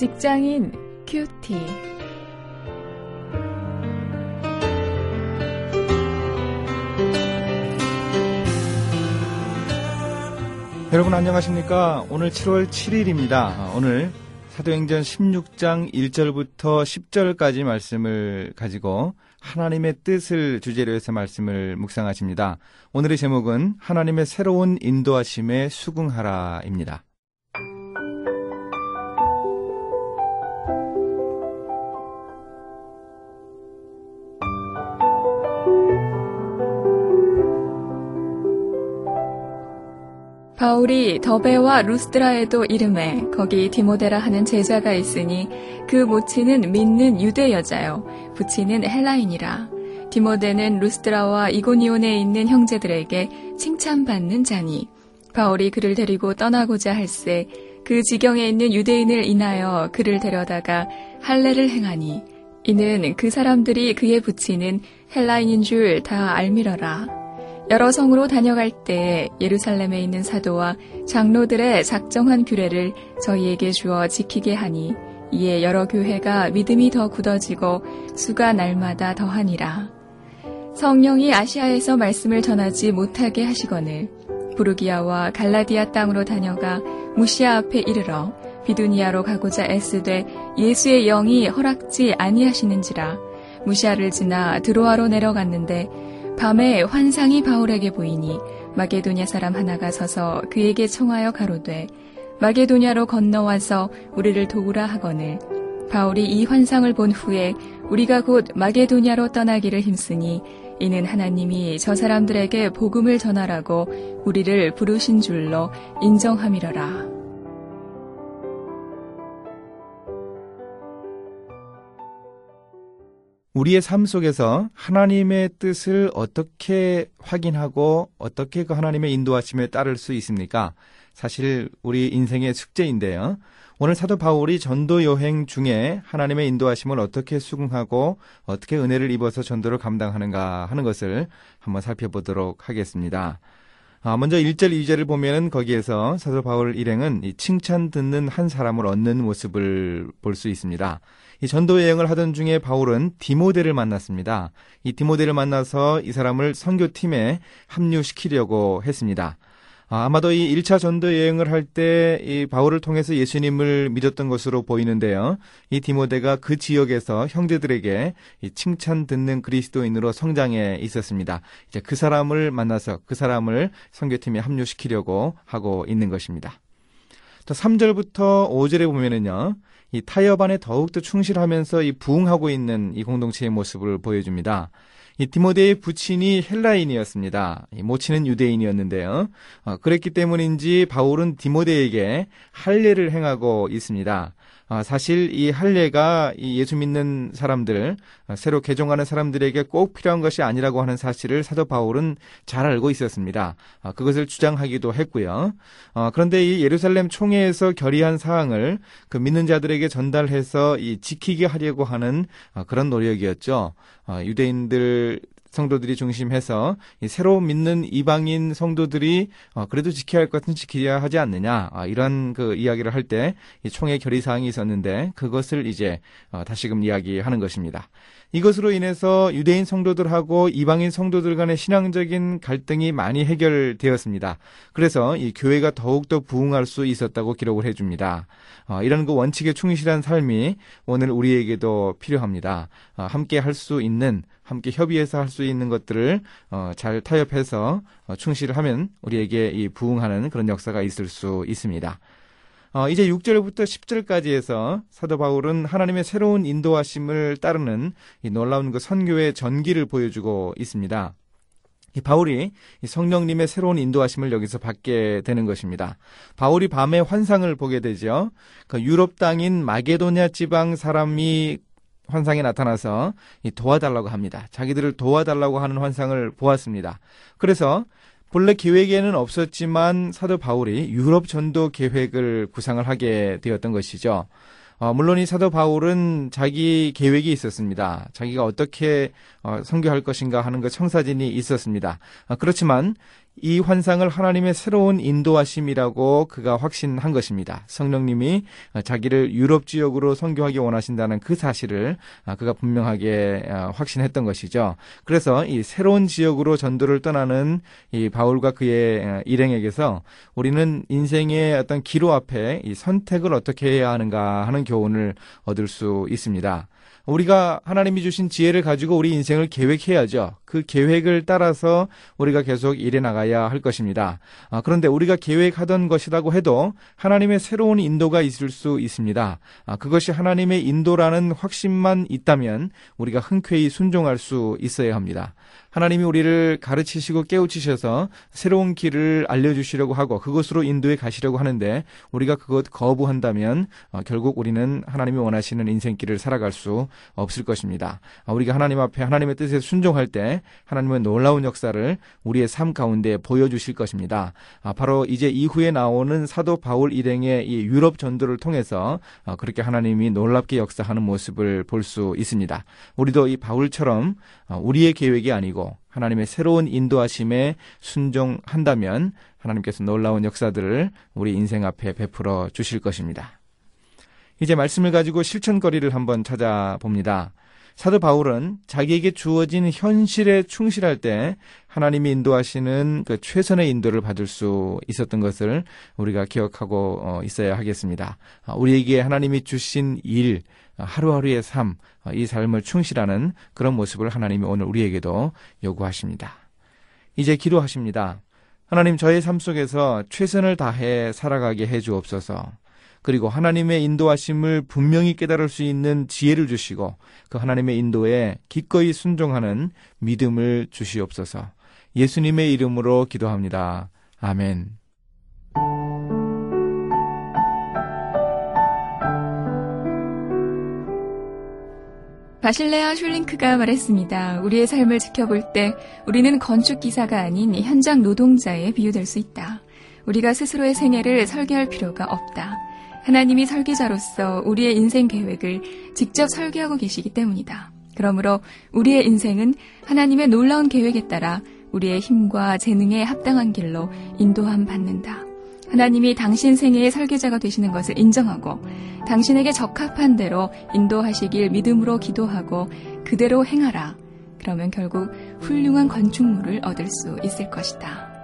직장인 큐티. 여러분 안녕하십니까? 오늘 7월 7일입니다. 오늘 사도행전 16장 1절부터 10절까지 말씀을 가지고 하나님의 뜻을 주제로 해서 말씀을 묵상하십니다. 오늘의 제목은 하나님의 새로운 인도하심에 수긍하라입니다. 바울이 더베와 루스드라에도 이름에 거기 디모데라 하는 제자가 있으니 그 모친은 믿는 유대 여자요 부친은 헬라인이라 디모데는 루스드라와 이고니온에 있는 형제들에게 칭찬받는 자니 바울이 그를 데리고 떠나고자 할세 그 지경에 있는 유대인을 인하여 그를 데려다가 할례를 행하니 이는 그 사람들이 그의 부친은 헬라인인 줄 다 알미러라. 여러 성으로 다녀갈 때 예루살렘에 있는 사도와 장로들의 작정한 규례를 저희에게 주어 지키게 하니 이에 여러 교회가 믿음이 더 굳어지고 수가 날마다 더하니라. 성령이 아시아에서 말씀을 전하지 못하게 하시거늘 부르기아와 갈라디아 땅으로 다녀가 무시아 앞에 이르러 비두니아로 가고자 애쓰되 예수의 영이 허락지 아니하시는지라 무시아를 지나 드로아로 내려갔는데 밤에 환상이 바울에게 보이니 마게도냐 사람 하나가 서서 그에게 청하여 가로되 마게도냐로 건너와서 우리를 도우라 하거늘 바울이 이 환상을 본 후에 우리가 곧 마게도냐로 떠나기를 힘쓰니 이는 하나님이 저 사람들에게 복음을 전하라고 우리를 부르신 줄로 인정함이러라. 우리의 삶 속에서 하나님의 뜻을 어떻게 확인하고 어떻게 그 하나님의 인도하심에 따를 수 있습니까? 사실 우리 인생의 숙제인데요. 오늘 사도 바울이 전도 여행 중에 하나님의 인도하심을 어떻게 수긍하고 어떻게 은혜를 입어서 전도를 감당하는가 하는 것을 한번 살펴보도록 하겠습니다. 아, 먼저 1절, 2절을 보면은 거기에서 사도 바울 일행은 칭찬 듣는 한 사람을 얻는 모습을 볼 수 있습니다. 이 전도 여행을 하던 중에 바울은 디모데를 만났습니다. 이 디모데를 만나서 이 사람을 선교팀에 합류시키려고 했습니다. 아, 아마도 이 1차 전도 여행을 할 때 이 바울을 통해서 예수님을 믿었던 것으로 보이는데요. 이 디모데가 그 지역에서 형제들에게 이 칭찬 듣는 그리스도인으로 성장해 있었습니다. 이제 그 사람을 만나서 그 사람을 선교팀에 합류시키려고 하고 있는 것입니다. 또 3절부터 5절에 보면은요. 이 타협안에 더욱더 충실하면서 이 부응하고 있는 이 공동체의 모습을 보여줍니다. 이 디모데의 부친이 헬라인이었습니다. 모친은 유대인이었는데요. 어, 그랬기 때문인지 바울은 디모데에게 할례를 행하고 있습니다. 어, 사실 이 할례가 이 예수 믿는 사람들, 어, 새로 개종하는 사람들에게 꼭 필요한 것이 아니라고 하는 사실을 사도 바울은 잘 알고 있었습니다. 어, 그것을 주장하기도 했고요. 어, 그런데 이 예루살렘 총회에서 결의한 사항을 그 믿는 자들에게 전달해서 이 지키게 하려고 하는 어, 그런 노력이었죠. 어, 유대인들 성도들이 중심해서 새로 믿는 이방인 성도들이 어, 그래도 지켜야 할 것은 지켜야 하지 않느냐 아, 이런 그 이야기를 할 때 총회 결의 사항이 있었는데 그것을 이제 어, 다시금 이야기하는 것입니다. 이것으로 인해서 유대인 성도들하고 이방인 성도들 간의 신앙적인 갈등이 많이 해결되었습니다. 그래서 이 교회가 더욱더 부흥할 수 있었다고 기록을 해줍니다. 어, 이런 그 원칙에 충실한 삶이 오늘 우리에게도 필요합니다. 어, 함께 할 수 있는 함께 협의해서 할 수 있는 것들을 어, 잘 타협해서 어, 충실을 하면 우리에게 이 부흥하는 그런 역사가 있을 수 있습니다. 어, 이제 6절부터 10절까지 해서 사도 바울은 하나님의 새로운 인도하심을 따르는 이 놀라운 그 선교의 전기를 보여주고 있습니다. 이 바울이 이 성령님의 새로운 인도하심을 여기서 받게 되는 것입니다. 바울이 밤에 환상을 보게 되죠. 그 유럽 땅인 마게도냐 지방 사람이 환상에 나타나서 도와달라고 합니다. 자기들을 도와달라고 하는 환상을 보았습니다. 그래서 본래 계획에는 없었지만 사도 바울이 유럽 전도 계획을 구상을 하게 되었던 것이죠. 어, 물론 이 사도 바울은 자기 계획이 있었습니다. 자기가 어떻게 어, 선교할 것인가 하는 그 청사진이 있었습니다. 어, 그렇지만 이 환상을 하나님의 새로운 인도하심이라고 그가 확신한 것입니다. 성령님이 자기를 유럽 지역으로 선교하기 원하신다는 그 사실을 그가 분명하게 확신했던 것이죠. 그래서 이 새로운 지역으로 전도를 떠나는 이 바울과 그의 일행에게서 우리는 인생의 어떤 기로 앞에 이 선택을 어떻게 해야 하는가 하는 교훈을 얻을 수 있습니다. 우리가 하나님이 주신 지혜를 가지고 우리 인생을 계획해야죠. 그 계획을 따라서 우리가 계속 일해 나가야 할 것입니다. 아, 그런데 우리가 계획하던 것이라고 해도 하나님의 새로운 인도가 있을 수 있습니다. 아, 그것이 하나님의 인도라는 확신만 있다면 우리가 흔쾌히 순종할 수 있어야 합니다. 하나님이 우리를 가르치시고 깨우치셔서 새로운 길을 알려주시려고 하고 그것으로 인도에 가시려고 하는데 우리가 그것 거부한다면 어, 결국 우리는 하나님이 원하시는 인생길을 살아갈 수 없을 것입니다. 아, 우리가 하나님 앞에 하나님의 뜻에 순종할 때 하나님은 놀라운 역사를 우리의 삶 가운데 보여주실 것입니다. 아, 바로 이제 이후에 나오는 사도 바울 일행의 이 유럽 전도를 통해서 어, 그렇게 하나님이 놀랍게 역사하는 모습을 볼 수 있습니다. 우리도 이 바울처럼 어, 우리의 계획이 아니고 하나님의 새로운 인도하심에 순종한다면 하나님께서 놀라운 역사들을 우리 인생 앞에 베풀어 주실 것입니다. 이제 말씀을 가지고 실천거리를 한번 찾아봅니다. 사도 바울은 자기에게 주어진 현실에 충실할 때 하나님이 인도하시는 그 최선의 인도를 받을 수 있었던 것을 우리가 기억하고 어, 있어야 하겠습니다. 아, 우리에게 하나님이 주신 일, 하루하루의 삶, 어, 이 삶을 충실하는 그런 모습을 하나님이 오늘 우리에게도 요구하십니다. 이제 기도하십니다. 하나님 저의 삶 속에서 최선을 다해 살아가게 해 주옵소서. 그리고 하나님의 인도하심을 분명히 깨달을 수 있는 지혜를 주시고 그 하나님의 인도에 기꺼이 순종하는 믿음을 주시옵소서. 예수님의 이름으로 기도합니다. 아멘. 바실레아 슐링크가 말했습니다. 우리의 삶을 지켜볼 때 우리는 건축 기사가 아닌 현장 노동자에 비유될 수 있다. 우리가 스스로의 생애를 설계할 필요가 없다. 하나님이 설계자로서 우리의 인생 계획을 직접 설계하고 계시기 때문이다. 그러므로 우리의 인생은 하나님의 놀라운 계획에 따라 우리의 힘과 재능에 합당한 길로 인도함 받는다. 하나님이 당신 생애의 설계자가 되시는 것을 인정하고 당신에게 적합한 대로 인도하시길 믿음으로 기도하고 그대로 행하라. 그러면 결국 훌륭한 건축물을 얻을 수 있을 것이다.